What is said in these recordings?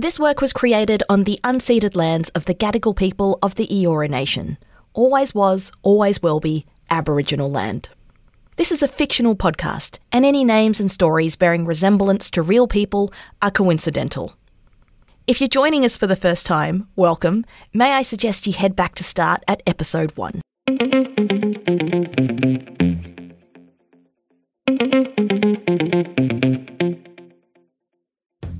This work was created on the unceded lands of the Gadigal people of the Eora Nation. Always was, always will be Aboriginal land. This is a fictional podcast, and any names and stories bearing resemblance to real people are coincidental. If you're joining us for the first time, welcome. May I suggest you head back to start at episode one.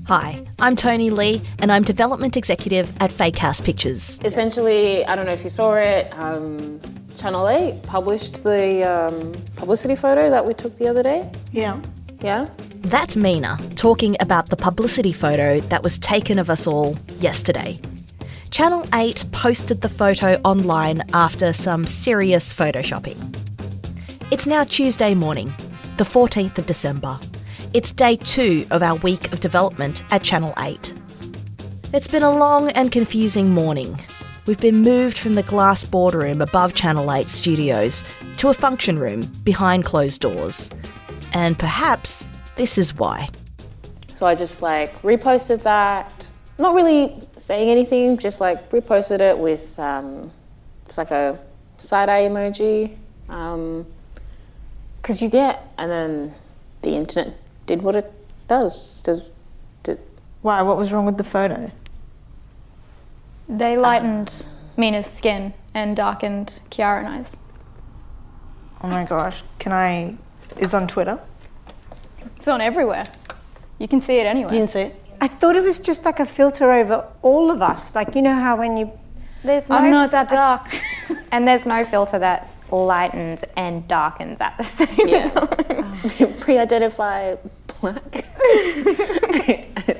Hi, I'm Tony Lee, and I'm Development Executive at Fakehouse Pictures. Essentially, I don't know if you saw it, um, Channel 8 published the um, publicity photo that we took the other day. Yeah. Yeah? That's Mina talking about the publicity photo that was taken of us all yesterday. Channel 8 posted the photo online after some serious photoshopping. It's now Tuesday morning, the 14th of December. It's day two of our week of development at Channel 8. It's been a long and confusing morning. We've been moved from the glass boardroom above Channel 8 studios to a function room behind closed doors. And perhaps this is why. So I just like reposted that. Not really saying anything, just like reposted it with um, it's like a side eye emoji. Um, Cause you get, and then the internet did what it does. Does did, Why? What was wrong with the photo? They uh-huh. lightened Mina's skin and darkened Kiara and I's. Oh my gosh. Can I? It's on Twitter. It's on everywhere. You can see it anywhere. You can see it. I thought it was just like a filter over all of us. Like, you know how when you. There's no I'm not that dark. and there's no filter that lightens and darkens at the same Yeah. time. pre-identify black.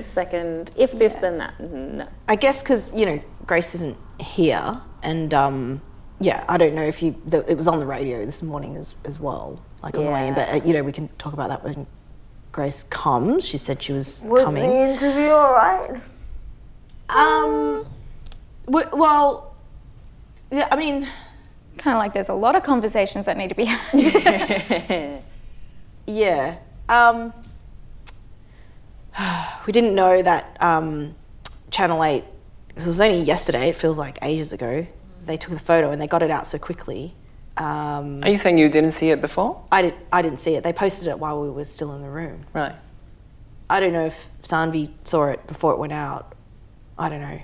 Second, if this then that. No. I guess because you know Grace isn't here, and um, yeah, I don't know if you. The, it was on the radio this morning as as well, like on the way in. But uh, you know, we can talk about that when Grace comes. She said she was, coming. Was the interview all right? Um, well, yeah, I mean, kind of like there's a lot of conversations that need to be had. yeah. Um, we didn't know that um, Channel Eight. This was only yesterday. It feels like ages ago. They took the photo and they got it out so quickly. Um, Are you saying you didn't see it before? I did. I didn't see it. They posted it while we were still in the room. Right. I don't know if Sanvi saw it before it went out. I don't know.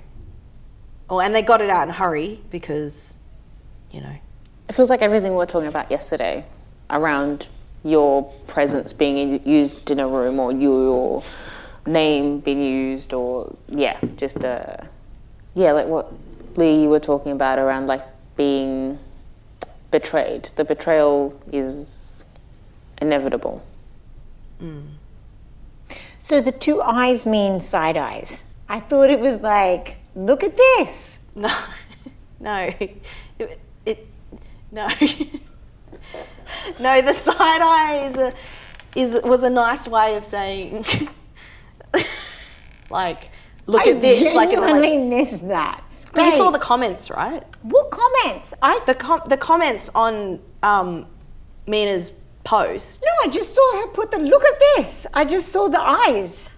Oh, and they got it out in a hurry because, you know. It feels like everything we were talking about yesterday around your presence being in, used in a room or your name being used or yeah, just uh, yeah, like what Lee you were talking about around like being betrayed. The betrayal is inevitable. So the two eyes mean side eyes. I thought it was like, look at this. No, no, it, it no, no. The side eye is a, is was a nice way of saying, like, look I at this. Like, in the way- genuinely missed that. but you saw the comments, right? What comments? I The com- the comments on um, Mina's post. no, I just saw her put the look at this. I just saw the eyes.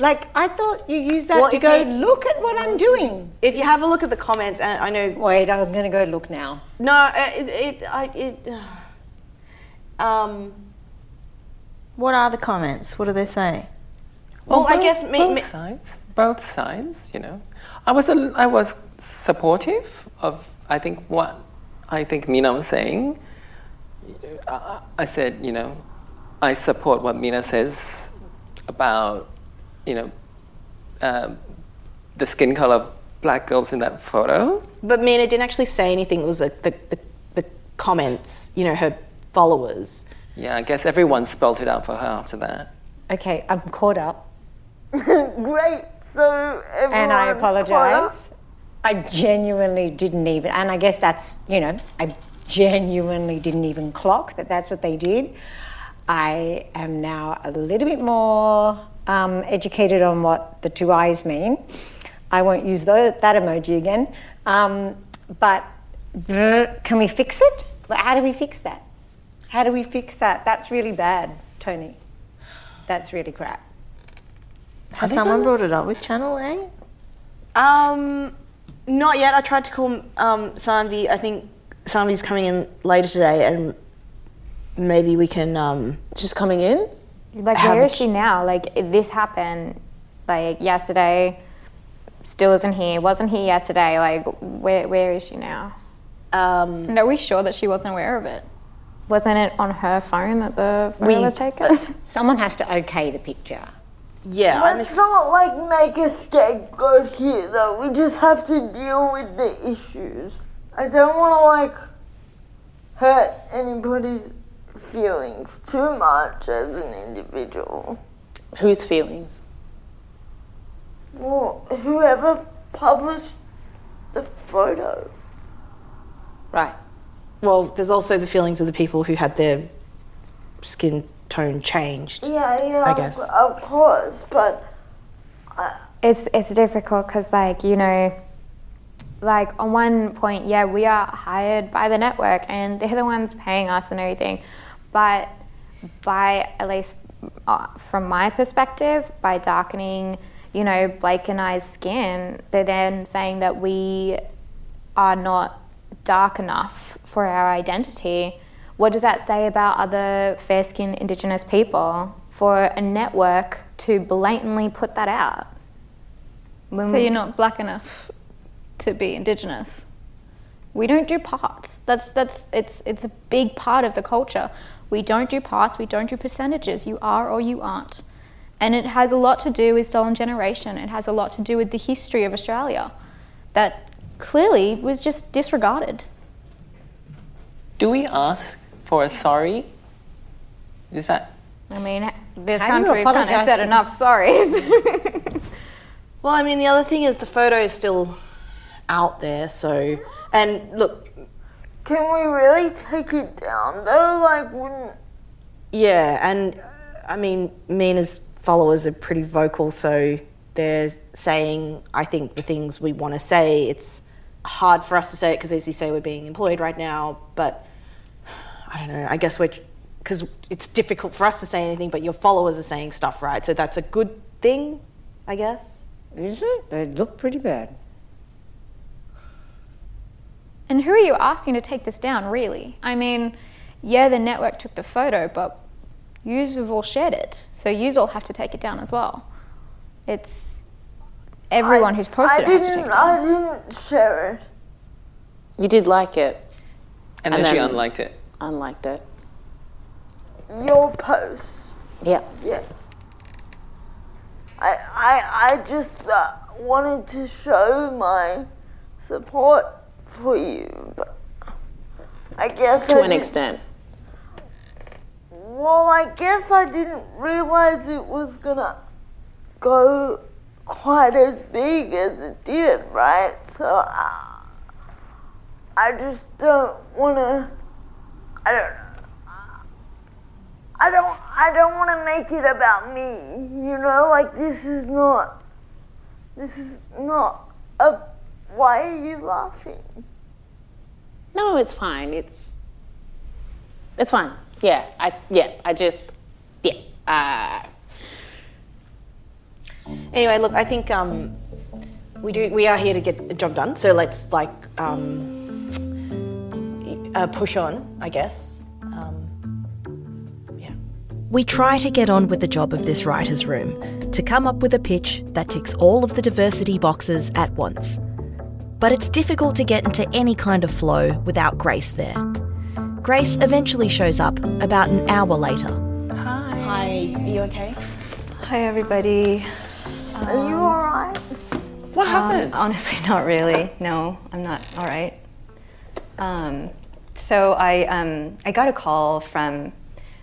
Like I thought you used that Well, to go you- look at what I'm doing. If you have a look at the comments, and I know Wait, I'm gonna go look now. No, uh, it, it, I, it, um, What are the comments? What do they say? Well, I both- guess me, both me- sides, both sides. You know, I was a, I was supportive of. I think what I think Mina was saying. I, I said, you know, I support what Mina says about, you know, um, the skin color of black girls in that photo. but Mina didn't actually say anything. It was like the, the, the comments, you know, her followers. Yeah, I guess everyone spelt it out for her after that. Okay, I'm caught up, Great. So and I apologize. I genuinely didn't even, and I guess that's you know, I genuinely didn't even clock that that's what they did. I am now a little bit more um, educated on what the two eyes mean. I won't use that emoji again. Um, but can we fix it? How do we fix that? How do we fix that? That's really bad, Tony. That's really crap. Has someone brought it up with Channel 8? Um, not yet. I tried to call um, Sanvi. I think Sanvi's coming in later today, and maybe we can. Um, Just coming in? Like, Have where a is she now? Like, this happened, like, yesterday, still isn't here, wasn't here yesterday. Like, where, where is she now? um, And are we sure that she wasn't aware of it? Wasn't it on her phone that the photo was taken? Someone has to okay the picture. Yeah, I'm not like make a scapegoat here though. We just have to deal with the issues. I don't want to like hurt anybody's feelings too much as an individual. Whose feelings? Well, whoever published the photo. Right. well, there's also the feelings of the people who had their skin tone changed. Yeah, yeah, I of- guess. of course, but it's it's difficult because like you know like on one point yeah we are hired by the network and they're the ones paying us and everything but by at least uh, from my perspective by darkening you know blake and i's skin they're then saying that we are not dark enough for our identity what does that say about other fair skinned indigenous people for a network to blatantly put that out So you're not black enough to be indigenous. We don't do parts. That's that's it's it's a big part of the culture. We don't do parts. We don't do percentages. You are or you aren't, and it has a lot to do with stolen generation. It has a lot to do with the history of Australia, that clearly was just disregarded. Do we ask for a sorry? Is that I mean, this How do you country's kind of apologise said enough sorries. Well, I mean, the other thing is the photo is still out there, so and look, can we really take it down though? Like, wouldn't. yeah, and I mean, Mina's followers are pretty vocal, so they're saying, I think the things we want to say. It's hard for us to say it because, as you say, we're being employed right now, but I don't know. I guess we're because it's difficult for us to say anything, but your followers are saying stuff, right? So that's a good thing, I guess. Is it? They look pretty bad. And who are you asking to take this down, really? I mean, yeah, the network took the photo, but yous have all shared it, so yous all have to take it down as well. It's everyone who's posted I it has to take it down. I didn't share it. You did like it, and, And then, she unliked it. Unliked it. Your post. Yeah. Yes. I I I just uh, wanted to show my support for you, but I guess To I an extent. Well, I guess I didn't realize it was gonna go quite as big as it did, right? So I, I just don't wanna. I don't. I don't. I don't want to make it about me. You know, like this is not. This is not a. Why are you laughing? No, it's fine. It's it's fine. Yeah, I yeah, I just yeah. Uh, Anyway, look, I think um, we do. We are here to get the job done. So let's like um, uh, push on, I guess. Um, yeah. We try to get on with the job of this writer's room to come up with a pitch that ticks all of the diversity boxes at once. But it's difficult to get into any kind of flow without Grace there. Grace eventually shows up about an hour later. Hi. Hi, are you okay? Hi, everybody. Are you alright? What happened? Honestly, not really. No, I'm not all right. Um, so I, um, I got a call from,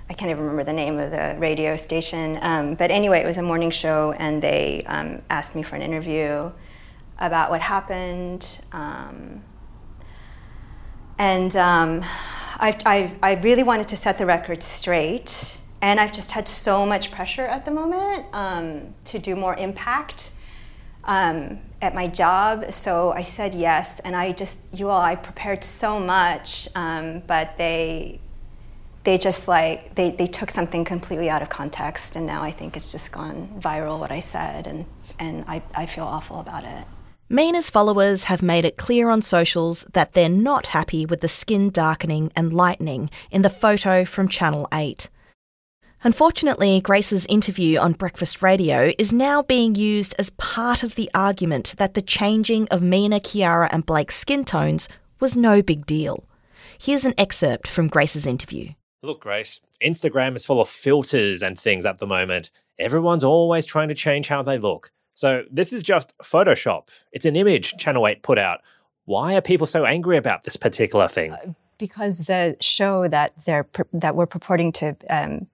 I can't even remember the name of the radio station, um, but anyway, it was a morning show, and they um, asked me for an interview about what happened. Um, and um, I, I, I really wanted to set the record straight. And I've just had so much pressure at the moment um, to do more impact um, at my job. So I said yes. And I just, you all, I prepared so much, um, but they, they just like they, they took something completely out of context and now i think it's just gone viral what i said and and i, I feel awful about it Mina's followers have made it clear on socials that they're not happy with the skin darkening and lightening in the photo from Channel 8. Unfortunately, Grace's interview on Breakfast Radio is now being used as part of the argument that the changing of Mina, Kiara, and Blake's skin tones was no big deal. Here's an excerpt from Grace's interview. Look, Grace, Instagram is full of filters and things at the moment. Everyone's always trying to change how they look. So this is just Photoshop. It's an image Channel 8 put out. Why are people so angry about this particular thing? Uh, because the show that they're that we're purporting to um,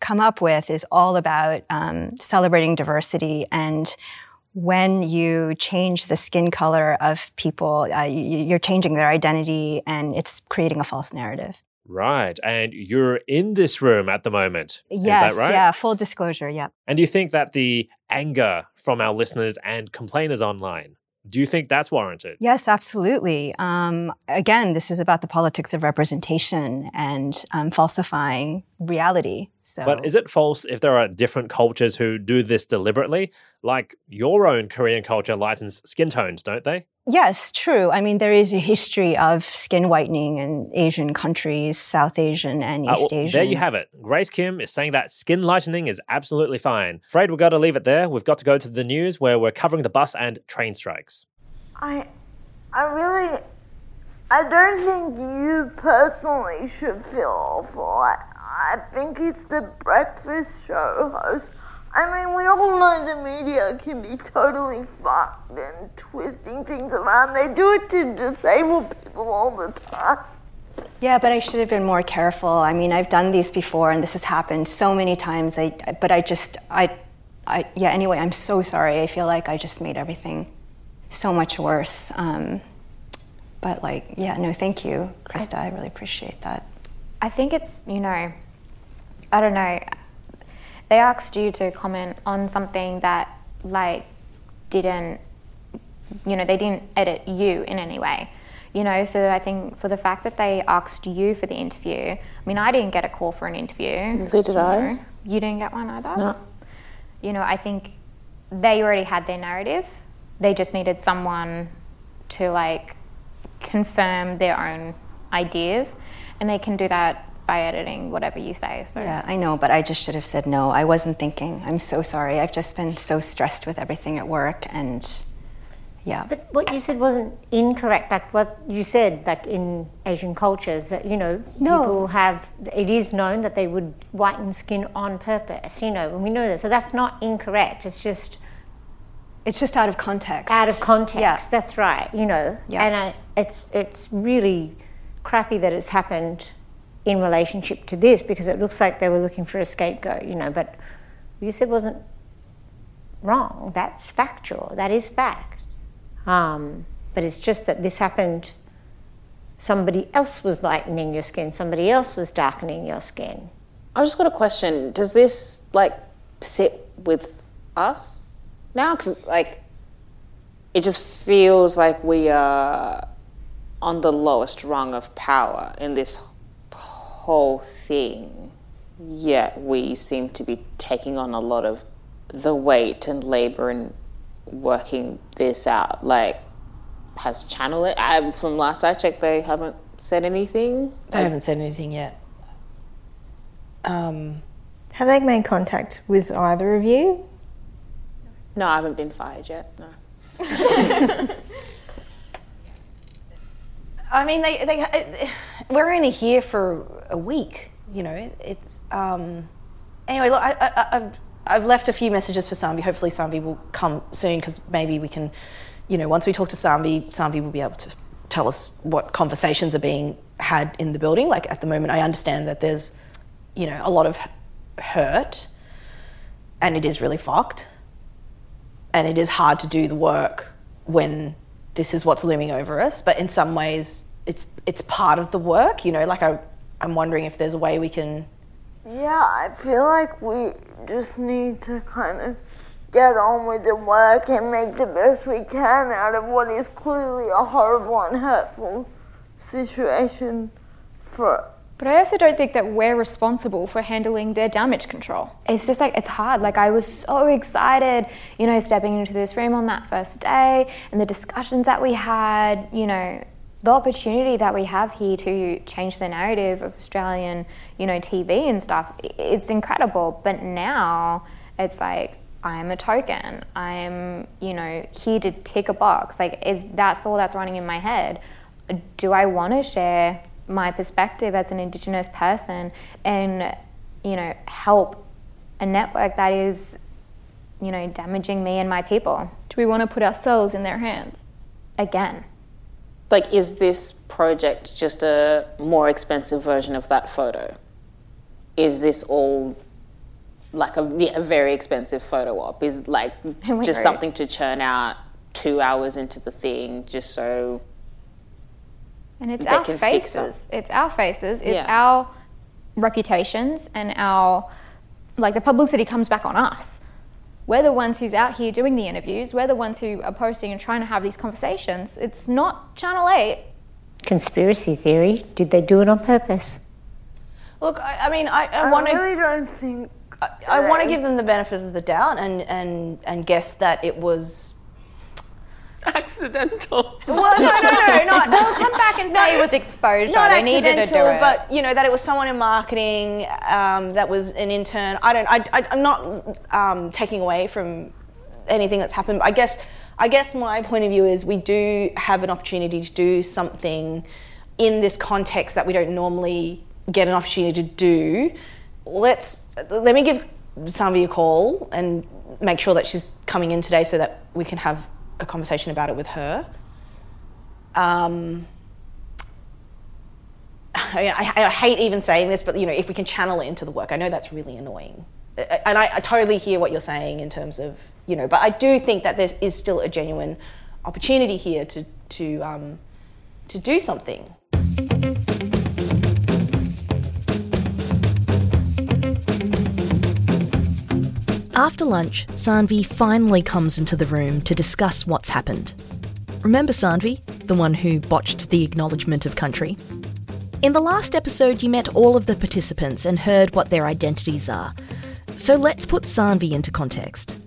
come up with is all about um, celebrating diversity and when you change the skin color of people, uh, you're changing their identity and it's creating a false narrative. Right. And you're in this room at the moment. Yes. Right? Yeah. Full disclosure. Yeah. And do you think that the anger from our listeners and complainers online do you think that's warranted? Yes, absolutely. Um, again, this is about the politics of representation and um, falsifying reality. So, but is it false if there are different cultures who do this deliberately? Like your own Korean culture lightens skin tones, don't they? Yes, true. I mean, there is a history of skin whitening in Asian countries, South Asian and uh, East uh, well, Asian. There you have it. Grace Kim is saying that skin lightening is absolutely fine. Afraid we've got to leave it there. We've got to go to the news where we're covering the bus and train strikes. I, I really, I don't think you personally should feel awful. I, think it's the breakfast show host I mean, we all know the media can be totally fucked and twisting things around. They do it to disabled people all the time. Yeah, but I should have been more careful. I mean, I've done these before, and this has happened so many times. I, but I just, I, I, yeah. Anyway, I'm so sorry. I feel like I just made everything so much worse. Um, but like, yeah, no, thank you, Krista. I really appreciate that. I think it's, you know, I don't know they asked you to comment on something that like didn't you know they didn't edit you in any way you know? So i think for the fact that they asked you for the interview i mean i didn't get a call for an interview. Neither did i. know. you didn't get one either? No. You know i think they already had their narrative. They just needed someone to like confirm their own ideas and they can do that by editing whatever you say. So. Yeah, I know, but I just should have said no. I wasn't thinking. I'm so sorry. I've just been so stressed with everything at work and yeah. But what you said wasn't incorrect. Like what you said, like in Asian cultures, that you know no. people have. It is known that they would whiten skin on purpose. You know, and we know that. So that's not incorrect. It's just. It's just out of context. Out of context. Yeah. That's right. You know, yeah. and I, it's it's really crappy that it's happened in relationship to this because it looks like they were looking for a scapegoat, you know, but you said wasn't wrong. That's factual. That is fact. Um, but it's just that this happened. Somebody else was lightening your skin. Somebody else was darkening your skin. I just got a question. Does this like sit with us now? Because like, it just feels like we are on the lowest rung of power in this whole thing, yet we seem to be taking on a lot of the weight and labor in working this out. Like, has Channel it? I, from last I checked, they haven't said anything. They haven't said anything yet. Um, Have they made contact with either of you? No, I haven't been fired yet. No. I mean, they, they, we're only here for a week. You know, it's um, anyway. Look, I, have I've left a few messages for Sanvi. Hopefully, Sanvi will come soon because maybe we can, you know, once we talk to Sanvi, Sanvi will be able to tell us what conversations are being had in the building. Like at the moment, I understand that there's, you know, a lot of hurt, and it is really fucked, and it is hard to do the work when this is what's looming over us. But in some ways, it's it's part of the work. You know, like I I'm wondering if there's a way we can. Yeah, I feel like we just need to kind of get on with the work and make the best we can out of what is clearly a horrible and hurtful situation for But I also don't think that we're responsible for handling their damage control. It's just like, it's hard. Like, I was so excited, you know, stepping into this room on that first day and the discussions that we had, you know, the opportunity that we have here to change the narrative of Australian, you know, TV and stuff, it's incredible. But now it's like, I'm a token. I'm, you know, here to tick a box. Like, is that's all that's running in my head. Do I want to share my perspective as an Indigenous person and, you know, help a network that is, you know, damaging me and my people? Do we want to put ourselves in their hands? Again. Like, is this project just a more expensive version of that photo? Is this all like a, yeah, a very expensive photo op? Is like just something to churn out two hours into the thing just so and it's our faces. It's our faces. It's Yeah. our reputations and our like the publicity comes back on us. We're the ones who's out here doing the interviews. We're the ones who are posting and trying to have these conversations. It's not Channel 8. Conspiracy theory. Did they do it on purpose? Look, I, I mean, I, I I want to. I really don't think. I, I want to give them the benefit of the doubt and, and, and guess that it was. Accidental. Well, no, no, no, not. They'll come back and say it was exposure. not they needed to do accidental, it. but you know that it was someone in marketing um, that was an intern. I don't. I, I, I'm not um, taking away from anything that's happened. I guess. I guess my point of view is we do have an opportunity to do something in this context that we don't normally get an opportunity to do. Let's let me give Sanvi a call and make sure that she's coming in today so that we can have a conversation about it with her. Um, I, I, hate even saying this, but you know, if we can channel it into the work, I know that's really annoying, and I, I totally hear what you're saying in terms of you know, but I do think that there is still a genuine opportunity here to to um, to do something. After lunch, Sanvi finally comes into the room to discuss what's happened. Remember Sanvi, the one who botched the acknowledgement of country? In the last episode, you met all of the participants and heard what their identities are. So let's put Sanvi into context.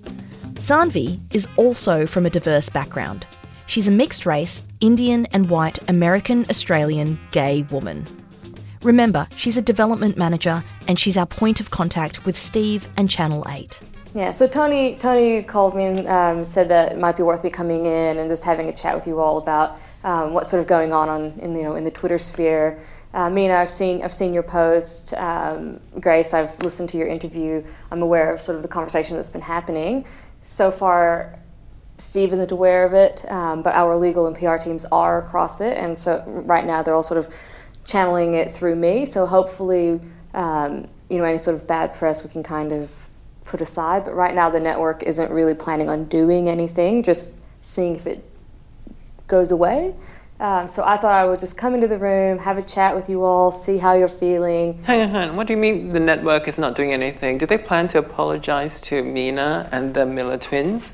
Sanvi is also from a diverse background. She's a mixed race, Indian and white American Australian gay woman. Remember, she's a development manager and she's our point of contact with Steve and Channel 8. Yeah, so Tony Tony called me and um, said that it might be worth me coming in and just having a chat with you all about um, what's sort of going on, on in you know in the Twitter sphere. Uh, Mina, I've seen I've seen your post. Um, Grace, I've listened to your interview. I'm aware of sort of the conversation that's been happening. So far, Steve isn't aware of it, um, but our legal and PR teams are across it, and so right now they're all sort of channeling it through me. So hopefully, um, you know, any sort of bad press we can kind of put aside. But right now, the network isn't really planning on doing anything, just seeing if it goes away. Um, so I thought I would just come into the room, have a chat with you all, see how you're feeling. Hang on. What do you mean the network is not doing anything? Do they plan to apologize to Mina and the Miller twins?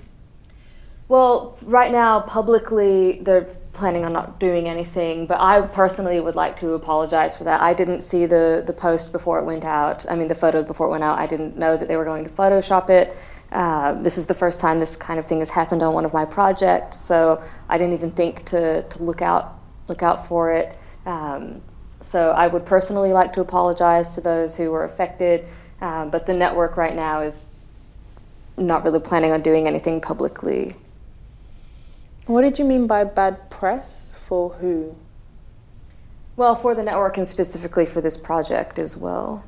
Well, right now, publicly, they're planning on not doing anything, but I personally would like to apologize for that. I didn't see the, the post before it went out. I mean, the photo before it went out. I didn't know that they were going to Photoshop it. Uh, this is the first time this kind of thing has happened on one of my projects, so I didn't even think to, to look out look out for it. Um, so I would personally like to apologize to those who were affected, um, but the network right now is not really planning on doing anything publicly. What did you mean by bad press? For who? Well, for the network and specifically for this project as well.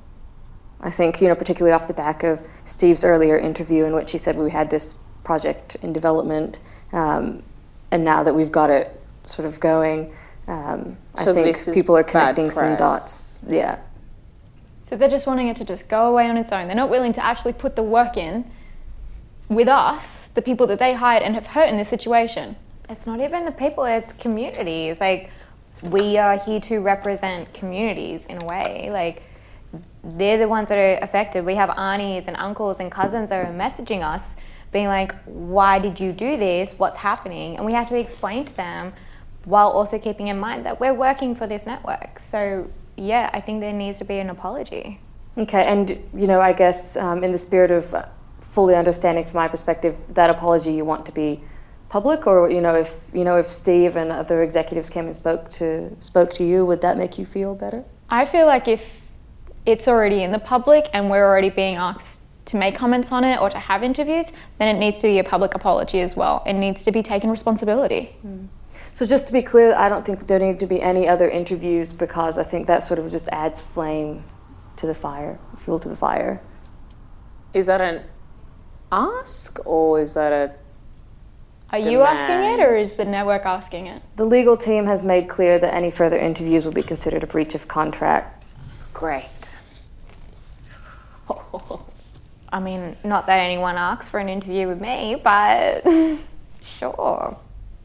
I think, you know, particularly off the back of Steve's earlier interview in which he said we had this project in development, um, and now that we've got it sort of going, um, So I think people are connecting some dots. Yeah. So they're just wanting it to just go away on its own. They're not willing to actually put the work in with us, the people that they hired and have hurt in this situation. It's not even the people, it's communities. Like, we are here to represent communities in a way. Like, they're the ones that are affected. We have aunties and uncles and cousins that are messaging us, being like, why did you do this? What's happening? And we have to explain to them while also keeping in mind that we're working for this network. So yeah, I think there needs to be an apology. Okay, and you know, I guess um, in the spirit of fully understanding from my perspective, that apology you want to be public, or you know, if you know if Steve and other executives came and spoke to spoke to you, would that make you feel better? I feel like if it's already in the public and we're already being asked to make comments on it or to have interviews, then it needs to be a public apology as well. It needs to be taken responsibility. Mm. So just to be clear, I don't think there need to be any other interviews because I think that sort of just adds flame to the fire, fuel to the fire. Is that an ask or is that a are you asking it or is the network asking it? The legal team has made clear that any further interviews will be considered a breach of contract. Great. I mean, not that anyone asks for an interview with me, but sure.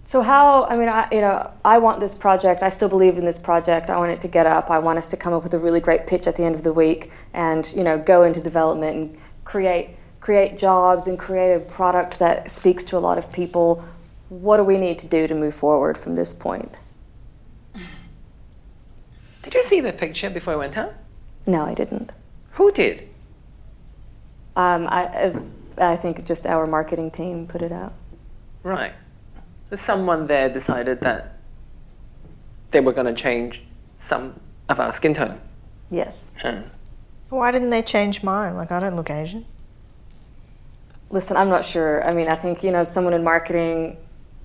So how? I mean, I, you know, I want this project. I still believe in this project. I want it to get up. I want us to come up with a really great pitch at the end of the week, and you know, go into development and create create jobs and create a product that speaks to a lot of people. What do we need to do to move forward from this point? Did you see the picture before I went out? No, I didn't. Who did? Um, I, I think just our marketing team put it out. Right. Someone there decided that they were going to change some of our skin tone. Yes. Yeah. Why didn't they change mine? Like, I don't look Asian. Listen, I'm not sure. I mean, I think, you know, someone in marketing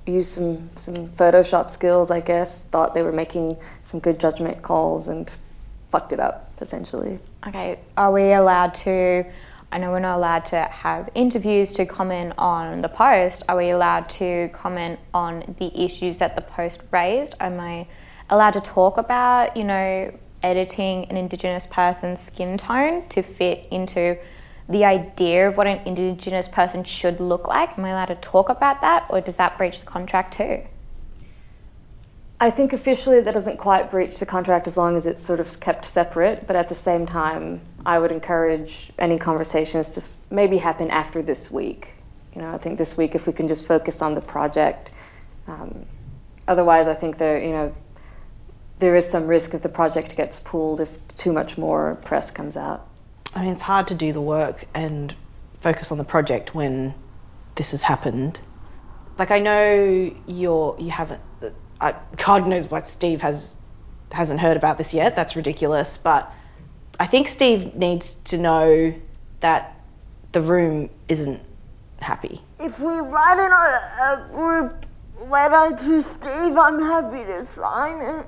used some, some Photoshop skills, I guess, thought they were making some good judgment calls and fucked it up, essentially. Okay, are we allowed to? I know we're not allowed to have interviews to comment on the post. Are we allowed to comment on the issues that the post raised? Am I allowed to talk about, you know, editing an Indigenous person's skin tone to fit into the idea of what an Indigenous person should look like? Am I allowed to talk about that, or does that breach the contract too? I think officially that doesn't quite breach the contract as long as it's sort of kept separate, but at the same time, I would encourage any conversations to maybe happen after this week. You know, I think this week if we can just focus on the project. Um, otherwise, I think there, you know, there is some risk if the project gets pulled if too much more press comes out. I mean, it's hard to do the work and focus on the project when this has happened. Like I know you're you haven't. I, God knows what Steve has hasn't heard about this yet. That's ridiculous. But I think Steve needs to know that the room isn't happy. If we write in a, a group letter to Steve, I'm happy to sign it.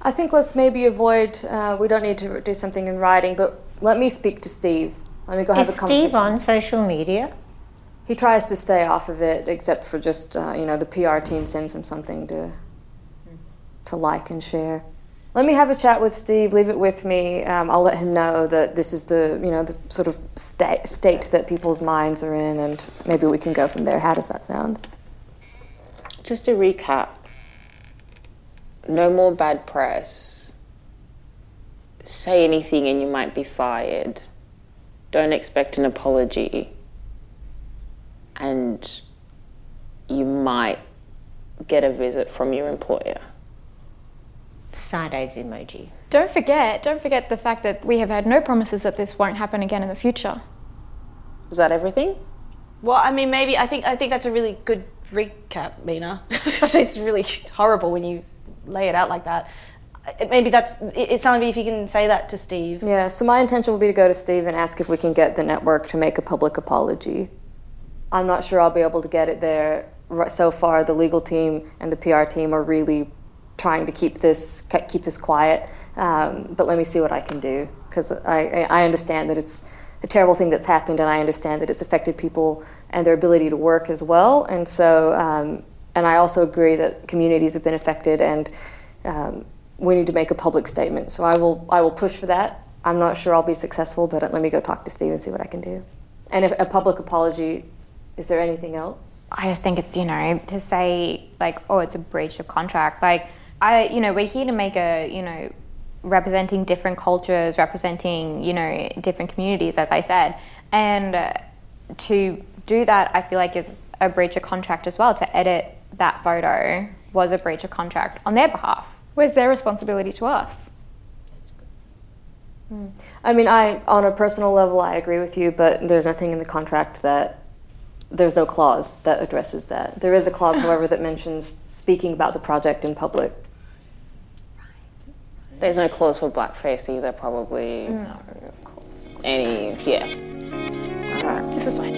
I think let's maybe avoid. Uh, we don't need to do something in writing, but let me speak to Steve. Let me go have Is a conversation. Steve on social media? He tries to stay off of it, except for just uh, you know the PR team sends him something to to like and share. Let me have a chat with Steve. Leave it with me. Um, I'll let him know that this is the you know the sort of sta- state that people's minds are in, and maybe we can go from there. How does that sound? Just to recap no more bad press. Say anything and you might be fired. Don't expect an apology. And you might get a visit from your employer. Side eyes emoji. Don't forget, don't forget the fact that we have had no promises that this won't happen again in the future. Is that everything? Well, I mean, maybe I think I think that's a really good recap, Mina. it's really horrible when you lay it out like that. Maybe that's it's something if you can say that to Steve. Yeah. So my intention will be to go to Steve and ask if we can get the network to make a public apology. I'm not sure I'll be able to get it there. So far, the legal team and the PR team are really trying to keep this keep this quiet. Um, but let me see what I can do because I, I understand that it's a terrible thing that's happened, and I understand that it's affected people and their ability to work as well. And so, um, and I also agree that communities have been affected, and um, we need to make a public statement. So I will I will push for that. I'm not sure I'll be successful, but let me go talk to Steve and see what I can do. And if a public apology, is there anything else? I just think it's you know to say like oh it's a breach of contract like I you know we're here to make a you know representing different cultures representing you know different communities as I said and uh, to do that I feel like is a breach of contract as well to edit that photo was a breach of contract on their behalf Where's their responsibility to us? Hmm. I mean, I on a personal level, I agree with you, but there's nothing in the contract that there's no clause that addresses that. There is a clause, however, that mentions speaking about the project in public. There's no clause for blackface either, probably. No, of course. Any, yeah. This is fine.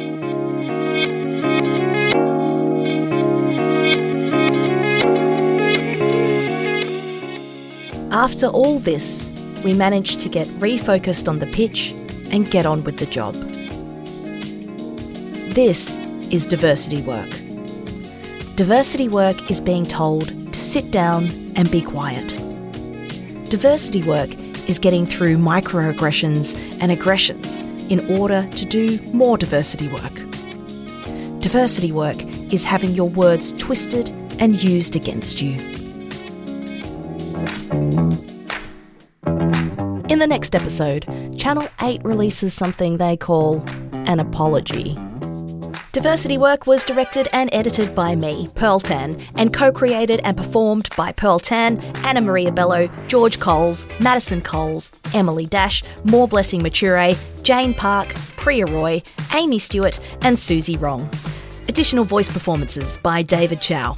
After all this, we managed to get refocused on the pitch and get on with the job. This is diversity work. Diversity work is being told to sit down and be quiet. Diversity work is getting through microaggressions and aggressions in order to do more diversity work. Diversity work is having your words twisted and used against you. The next episode, Channel 8 releases something they call an apology. Diversity Work was directed and edited by me, Pearl Tan, and co created and performed by Pearl Tan, Ana Maria Belo, George Coles, Maddison Coles, Emily Dash, Moreblessing Maturure, Jane Park, Priya Roy, Amy Stewart, and Suzy Wrong. Additional voice performances by David Chau.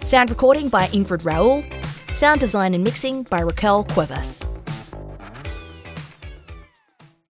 Sound recording by Ingrid Rowell. Sound design and mixing by Raquel Cuevas.